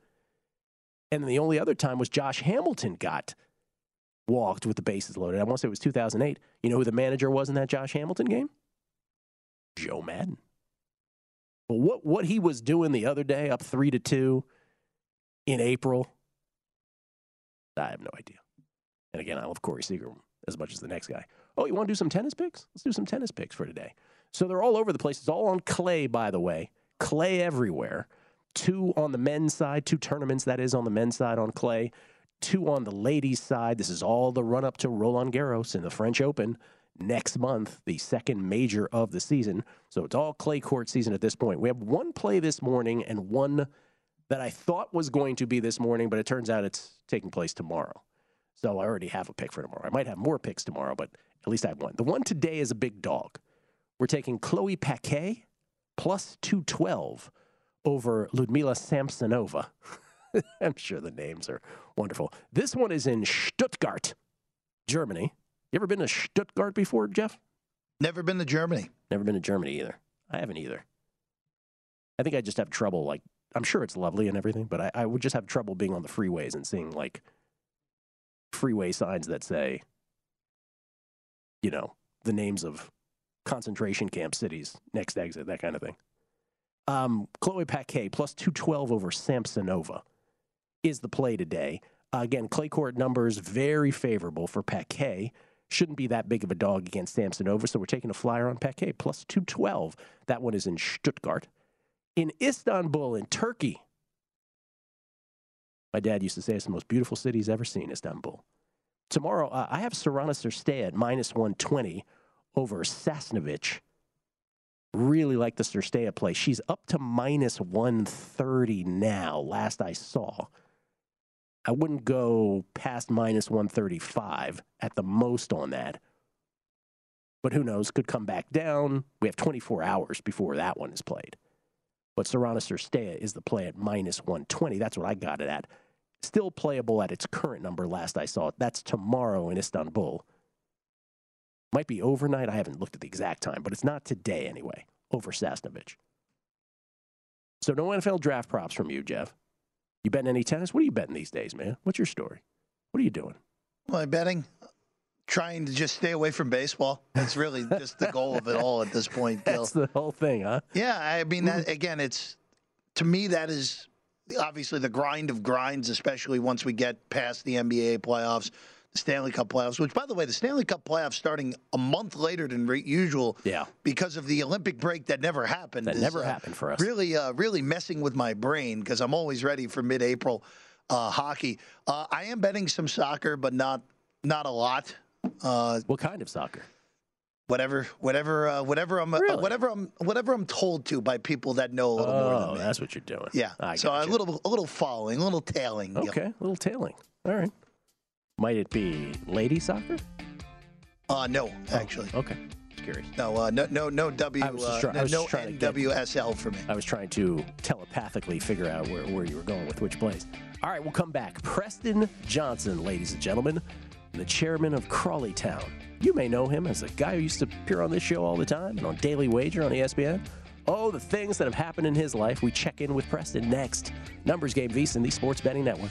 Speaker 4: and the only other time was Josh Hamilton got walked with the bases loaded. I want to say it was 2008. You know who the manager was in that Josh Hamilton game? Joe Maddon. Well, what what he was doing the other day, up three to two in April, I have no idea. And again, I love Corey Seager as much as the next guy. Oh, you want to do some tennis picks? Let's do some tennis picks for today. So they're all over the place. It's all on clay, by the way. Clay everywhere two on the men's side, two tournaments that is on the men's side on clay, two on the ladies' side. This is all the run up to Roland Garros in the French Open next month, the second major of the season. So it's all clay court season at this point. We have one play this morning and one that I thought was going to be this morning, but it turns out it's taking place tomorrow. So I already have a pick for tomorrow. I might have more picks tomorrow, but at least I have one. The one today is a big dog. We're taking Chloe Paquet plus 212 over Ludmila Samsonova. I'm sure the names are wonderful. This one is in Stuttgart, Germany. You ever been to Stuttgart before, Jeff?
Speaker 5: Never been to Germany.
Speaker 4: Never been to Germany either. I haven't either. I think I just have trouble. Like, I'm sure it's lovely and everything, but I, I would just have trouble being on the freeways and seeing like freeway signs that say, you know, the names of concentration camp cities, next exit, that kind of thing. Um, Chloe Paquet plus 212 over Samsonova is the play today. Uh, again, clay court numbers very favorable for Paquet. Shouldn't be that big of a dog against Samsonova, so we're taking a flyer on Paquet plus 212. That one is in Stuttgart. In Istanbul, in Turkey, my dad used to say it's the most beautiful city he's ever seen, Istanbul. Tomorrow, uh, I have Sorana Cirstea at minus 120 over Sasnovich really like the Cirstea play. She's up to minus 130 now, last I saw. I wouldn't go past minus 135 at the most on that. But who knows? Could come back down. We have 24 hours before that one is played. But Sorana Cirstea is the play at minus 120. That's what I got it at. Still playable at its current number last I saw it. That's tomorrow in Istanbul. Might be overnight. I haven't looked at the exact time, but it's not today anyway, over Sasnovich. So no NFL draft props from you, Jeff. You betting any tennis? What are you betting these days, man? What's your story? What are you doing?
Speaker 5: Am I betting? Trying to just stay away from baseball. That's really just the goal of it all at this point, Gil.
Speaker 4: That's the whole thing, huh?
Speaker 5: Yeah, I mean, that, again, it's to me that is obviously the grind of grinds, especially once we get past the NBA playoffs, the Stanley Cup playoffs. Which, by the way, the Stanley Cup playoffs starting a month later than re- usual.
Speaker 4: Yeah.
Speaker 5: because of the Olympic break that never happened.
Speaker 4: That
Speaker 5: is,
Speaker 4: never
Speaker 5: uh,
Speaker 4: happened for us.
Speaker 5: Really, uh, really messing with my brain because I'm always ready for mid-April uh, hockey. Uh, I am betting some soccer, but not not a lot. Uh,
Speaker 4: What kind of soccer?
Speaker 5: Whatever, whatever, uh, whatever I'm, uh, whatever I'm, whatever I'm told to by people that know a little more than
Speaker 4: Oh,
Speaker 5: me.
Speaker 4: that's what you're doing.
Speaker 5: Yeah.
Speaker 4: I
Speaker 5: so a little, a little following, a little tailing.
Speaker 4: Okay, a little tailing. All right. Might it be lady soccer?
Speaker 5: Uh, no, actually,
Speaker 4: Okay. Curious.
Speaker 5: no, uh, no, no, no W,
Speaker 4: I was
Speaker 5: uh,
Speaker 4: try- I
Speaker 5: no,
Speaker 4: was
Speaker 5: no NWSL for me.
Speaker 4: I was trying to telepathically figure out where, where you were going with which place. All right, we'll come back. Preston Johnson, ladies and gentlemen, the chairman of Crawley Town. You may know him as a guy who used to appear on this show all the time and on Daily Wager on ESPN. Oh, the things that have happened in his life. We check in with Preston next. Numbers Game VSIN and the Sports Betting Network.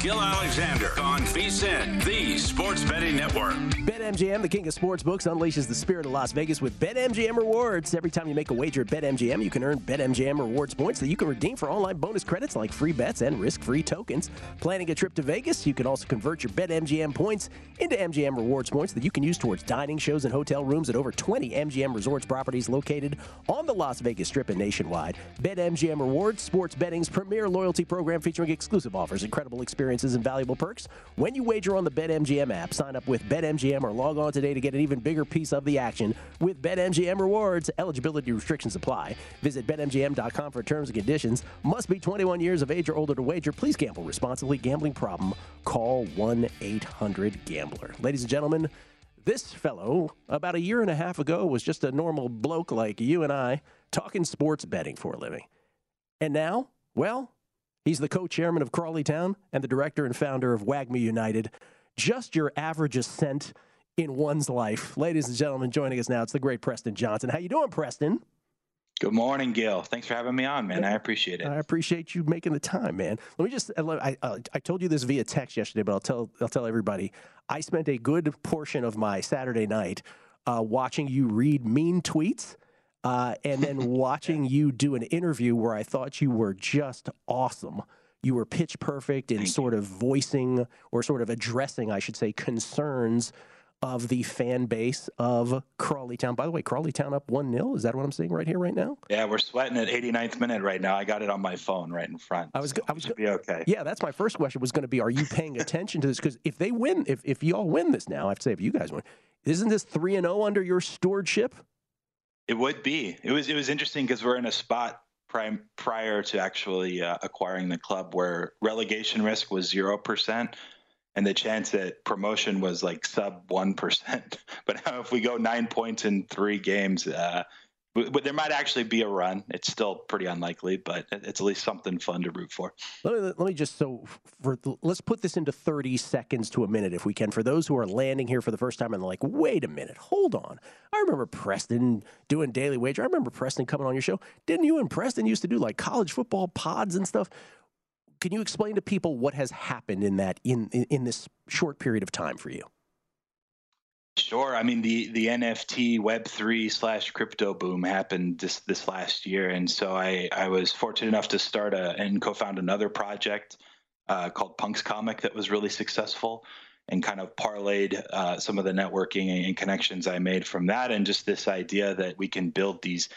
Speaker 2: Gil Alexander on VSIN, the Sports Betting Network.
Speaker 4: BetMGM, the king of sports books, unleashes the spirit of Las Vegas with BetMGM rewards. Every time you make a wager at BetMGM, you can earn BetMGM rewards points that you can redeem for online bonus credits like free bets and risk-free tokens. Planning a trip to Vegas, you can also convert your BetMGM points into MGM rewards points that you can use towards dining shows and hotel rooms at over 20 MGM resorts properties located on the Las Vegas Strip and nationwide. BetMGM rewards, sports betting's premier loyalty program featuring exclusive offers, incredible experiences, and valuable perks. When you wager on the BetMGM app, sign up with BetMGM or log on today to get an even bigger piece of the action with BetMGM rewards. Eligibility restrictions apply. Visit BetMGM.com for terms and conditions. Must be 21 years of age or older to wager. Please gamble responsibly. Gambling problem? Call 1 800 Gambler. Ladies and gentlemen, this fellow, about a year and a half ago, was just a normal bloke like you and I, talking sports betting for a living. And now, well, he's the co chairman of Crawley Town and the director and founder of WAGMI United. Just your average ascent in one's life. Ladies and gentlemen, joining us now, it's the great Preston Johnson. How you doing, Preston?
Speaker 7: Good morning, Gil. Thanks for having me on, man. I appreciate it.
Speaker 4: I appreciate you making the time, man. Let me just I, I, I told you this via text yesterday, but I'll tell I'll tell everybody. I spent a good portion of my Saturday night uh, watching you read mean tweets. Uh, and then watching you do an interview where I thought you were just awesome. You were pitch perfect in sort of voicing or sort of addressing, I should say, concerns of the fan base of Crawley Town. By the way, Crawley Town up 1 0. Is that what I'm seeing right here, right now?
Speaker 7: Yeah, we're sweating at 89th minute right now. I got it on my phone right in front.
Speaker 4: I was, go- I was,
Speaker 7: Should be okay.
Speaker 4: Yeah, that's my first question was going to be: Are you paying attention to this? Because if they win, if if y'all win this now, I have to say, if you guys win, isn't this three and zero under your stewardship?
Speaker 7: It would be. It was. It was interesting because we're in a spot prime, prior to actually uh, acquiring the club where relegation risk was zero percent, and the chance that promotion was like sub one percent. But now, if we go nine points in three games, uh, but, there might actually be a run. It's still pretty unlikely, but it's at least something fun to root for.
Speaker 4: Let me, let me just so for let's put this into 30 seconds to a minute if we can for those who are landing here for the first time and like wait a minute hold on i remember preston doing daily wager i remember preston coming on your show didn't you and preston used to do like college football pods and stuff can you explain to people what has happened in that in in, in this short period of time for you?
Speaker 7: Sure. I mean, the the NFT Web three slash crypto boom happened this this last year, and so I I was fortunate enough to start a and co-found another project uh, called Punks Comic that was really successful, and kind of parlayed uh, some of the networking and connections I made from that, and just this idea that we can build these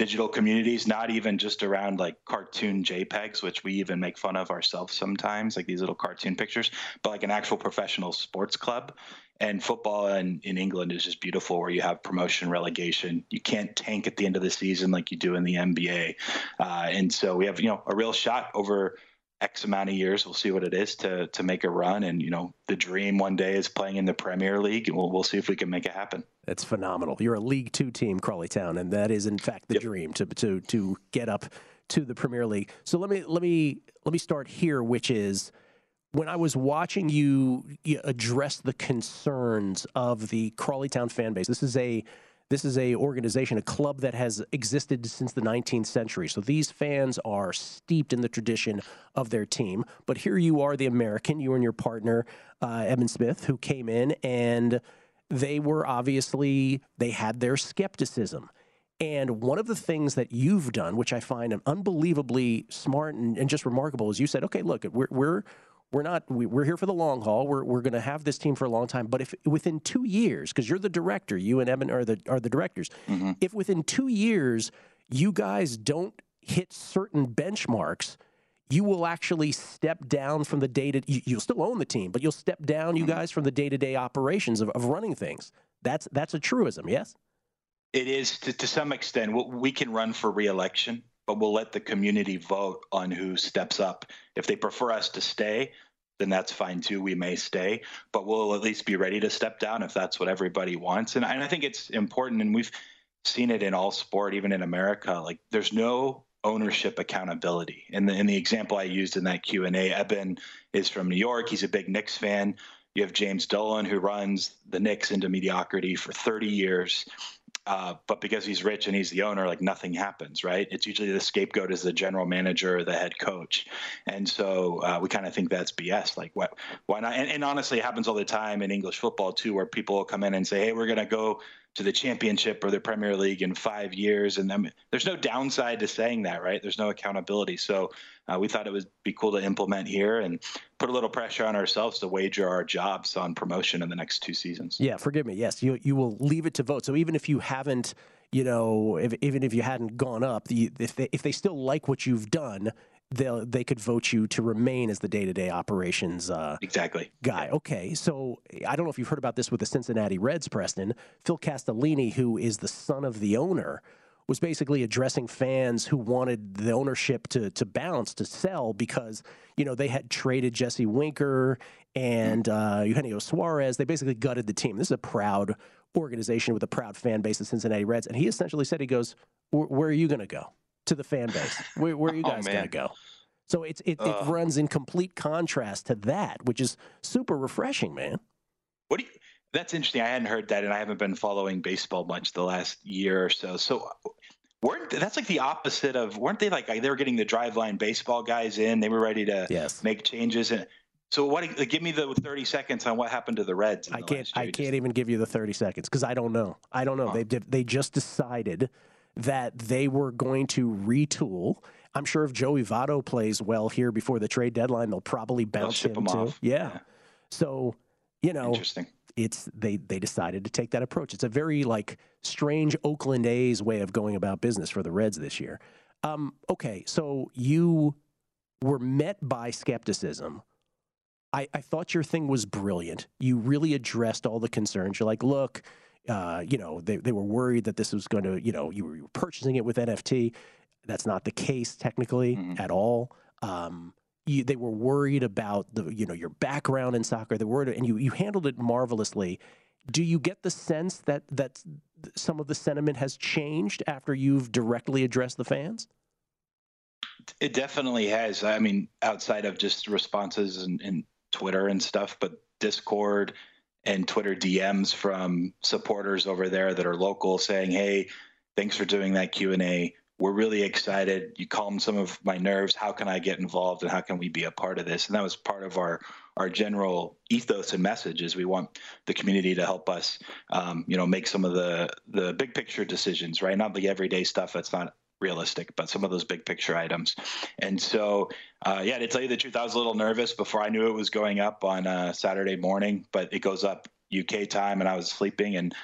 Speaker 7: digital communities, not even just around like cartoon JPEGs, which we even make fun of ourselves sometimes, like these little cartoon pictures, but like an actual professional sports club and football in, in England is just beautiful where you have promotion relegation. You can't tank at the end of the season like you do in the NBA. Uh, and so we have, you know, a real shot over X amount of years. We'll see what it is to to make a run. And, you know, the dream one day is playing in the Premier League. And we'll, we'll see if we can make it happen.
Speaker 4: That's phenomenal. You're a League Two team, Crawley Town, and that is in fact the yep. dream to to to get up to the Premier League. So let me let me let me start here, which is when I was watching you address the concerns of the Crawley Town fan base, this is a this is a organization, a club that has existed since the 19th century. So these fans are steeped in the tradition of their team. But here you are, the American, you and your partner, uh, Eben Smith, who came in and they were obviously they had their skepticism. And one of the things that you've done, which I find unbelievably smart and, and just remarkable, is you said, okay, look, we're, we're we're not we, are here for the long haul we're, we're going to have this team for a long time but if within two years because you're the director you and eben are the are the directors mm-hmm. if within two years you guys don't hit certain benchmarks you will actually step down from the day to you, will still own the team but you'll step down you mm-hmm. guys from the day-to-day operations of, of running things that's that's a truism yes
Speaker 7: it is to, to some extent we can run for reelection but we'll let the community vote on who steps up. If they prefer us to stay, then that's fine too. We may stay, but we'll at least be ready to step down if that's what everybody wants. And, and I think it's important, and we've seen it in all sport, even in America. Like there's no ownership accountability. And the, in the example I used in that Q and A, Eben is from New York. He's a big Knicks fan. You have James Dolan, who runs the Knicks into mediocrity for 30 years. Uh, but because he's rich and he's the owner, like nothing happens, right? It's usually the scapegoat is the general manager or the head coach, and so uh, we kind of think that's BS. Like, what? Why not? And, and, honestly, it happens all the time in English football too, where people will come in and say, "Hey, we're going to go to the championship or the Premier League in five years," and then there's no downside to saying that, right? There's no accountability. So uh, we thought it would be cool to implement here and put a little pressure on ourselves to wager our jobs on promotion in the next two seasons.
Speaker 4: Yeah, forgive me. Yes, you you will leave it to vote. So even if you haven't, you know, if, even if you hadn't gone up, the, if they if they still like what you've done, they they could vote you to remain as the day to day operations uh,
Speaker 7: exactly
Speaker 4: guy. Okay, so I don't know if you've heard about this with the Cincinnati Reds, Preston. Phil Castellini, who is the son of the owner was basically addressing fans who wanted the ownership to to bounce to sell because you know they had traded Jesse Winker and uh, Eugenio Suarez. They basically gutted the team. This is a proud organization with a proud fan base, the Cincinnati Reds, and he essentially said, "He goes, where are you going to go to the fan base? Where, where are you oh, guys oh, going to go?" So it's it, uh, it runs in complete contrast to that, which is super refreshing, man.
Speaker 7: What do you? That's interesting. I hadn't heard that, and I haven't been following baseball much the last year or so. So, weren't that's like the opposite of weren't they like they were getting the driveline baseball guys in? They were ready to
Speaker 4: yes.
Speaker 7: make changes. And so, what? Give me the thirty seconds on what happened to the Reds.
Speaker 4: I can't. I can't even give you the thirty seconds because I don't know. I don't know. Huh. They they just decided that they were going to retool. I'm sure if Joey Votto plays well here before the trade deadline, they'll probably bounce
Speaker 7: they'll him,
Speaker 4: him
Speaker 7: too.
Speaker 4: Yeah. yeah. So you know,
Speaker 7: interesting
Speaker 4: it's they they decided to take that approach. It's a very like strange Oakland A's way of going about business for the Reds this year. Um, okay, so you were met by skepticism. I, I thought your thing was brilliant. You really addressed all the concerns. You're like, look, uh, you know, they, they were worried that this was going to, you know, you were, you were purchasing it with NFT. That's not the case technically mm-hmm. at all. Um, you, they were worried about the you know your background in soccer. They were and you you handled it marvelously. Do you get the sense that that some of the sentiment has changed after you've directly addressed the fans?
Speaker 7: It definitely has. I mean, outside of just responses and, and Twitter and stuff, but Discord and Twitter DMs from supporters over there that are local saying, "Hey, thanks for doing that Q and A we're really excited. You calmed some of my nerves. How can I get involved and how can we be a part of this? And that was part of our our general ethos and message is we want the community to help us, um, you know, make some of the the big picture decisions, right? Not the everyday stuff that's not realistic, but some of those big picture items. And so, uh, yeah, to tell you the truth, I was a little nervous before I knew it was going up on uh, Saturday morning, but it goes up UK time, and I was sleeping and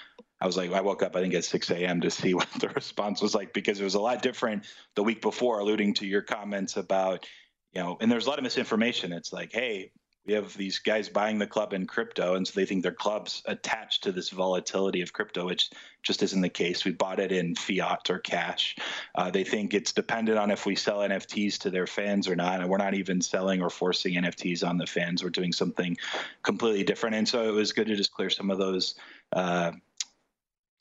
Speaker 7: I was like, I woke up, I think at 6 a.m. to see what the response was like because it was a lot different the week before, alluding to your comments about, you know, and there's a lot of misinformation. It's like, hey, we have these guys buying the club in crypto, and so they think their club's attached to this volatility of crypto, which just isn't the case. We bought it in fiat or cash. Uh, they think it's dependent on if we sell NFTs to their fans or not, and we're not even selling or forcing NFTs on the fans. We're doing something completely different, and so it was good to just clear some of those. Uh,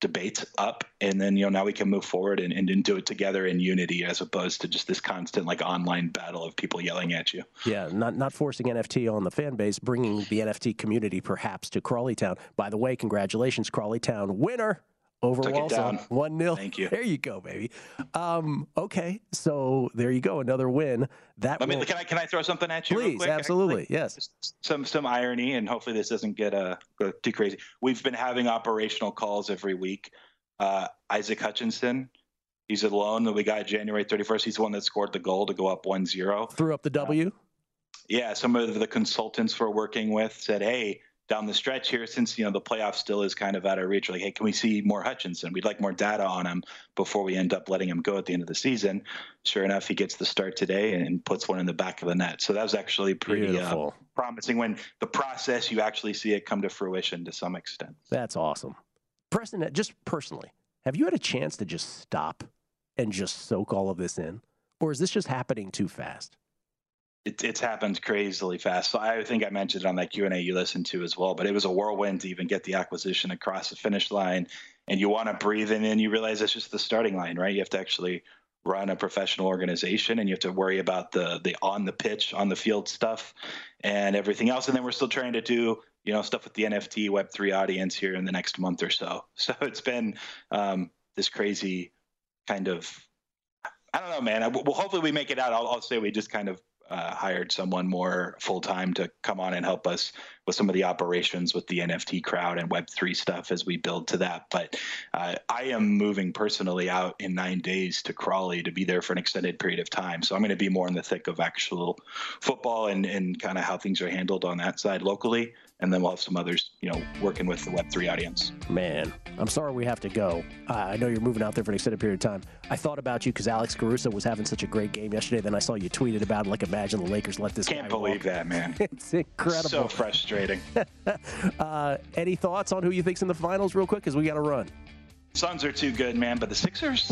Speaker 7: debate up and then you know now we can move forward and, and, and, do it together in unity as opposed to just this constant like online battle of people yelling at you.
Speaker 4: Yeah not not forcing nft on the fan base bringing the nft community perhaps to crawley town by the way congratulations crawley town winner over Walsall. One nil.
Speaker 7: Thank you.
Speaker 4: There you go, baby. Um, okay, so there you go, another win. That
Speaker 7: I mean, can I can I throw something at you?
Speaker 4: Please, absolutely, yes.
Speaker 7: Some some irony, and hopefully this doesn't get uh go too crazy. We've been having operational calls every week. Uh, Isaac Hutchinson, he's a loan that we got January 31st. He's the one that scored the goal to go up 1-0.
Speaker 4: Threw up the W. Uh,
Speaker 7: yeah, some of the consultants we're working with said, "Hey, down the stretch here since you know the playoff still is kind of out of reach like hey can we see more hutchinson? We'd like more data on him before we end up letting him go at the end of the season. Sure enough he gets the start today and puts one in the back of the net. So that was actually pretty uh, promising when the process you actually see it come to fruition to some extent.
Speaker 4: That's awesome. Preston just personally have you had a chance to just stop and just soak all of this in? Or is this just happening too fast
Speaker 7: it, it's happened crazily fast. So I think I mentioned it on that Q and A you listened to as well, but it was a whirlwind to even get the acquisition across the finish line. And you want to breathe, in and then you realize it's just the starting line, right? You have to actually run a professional organization, and you have to worry about the the on the pitch, on the field stuff, and everything else. And then we're still trying to do you know stuff with the NFT Web three audience here in the next month or so. So it's been um, this crazy kind of I don't know, man. well, hopefully we make it out. I'll, I'll, say we just kind of uh, hired someone more full time to come on and help us with some of the operations with the NFT crowd and Web3 stuff as we build to that. But uh, I am moving personally out in nine days to Crawley to be there for an extended period of time. So I'm going to be more in the thick of actual football and, and kind of how things are handled on that side locally and then we'll have some others, you know, working with the Web3 audience.
Speaker 4: Man, I'm sorry we have to go. Uh, I know you're moving out there for an extended period of time. I thought about you because Alex Caruso was having such a great game yesterday. Then I saw you tweeted about it, like, imagine the Lakers let this
Speaker 7: Can't believe
Speaker 4: walk.
Speaker 7: that, man.
Speaker 4: it's incredible.
Speaker 7: So frustrating.
Speaker 4: uh, any thoughts on who you think's in the finals, real quick, because we got to run?
Speaker 7: Suns are too good, man, but the Sixers,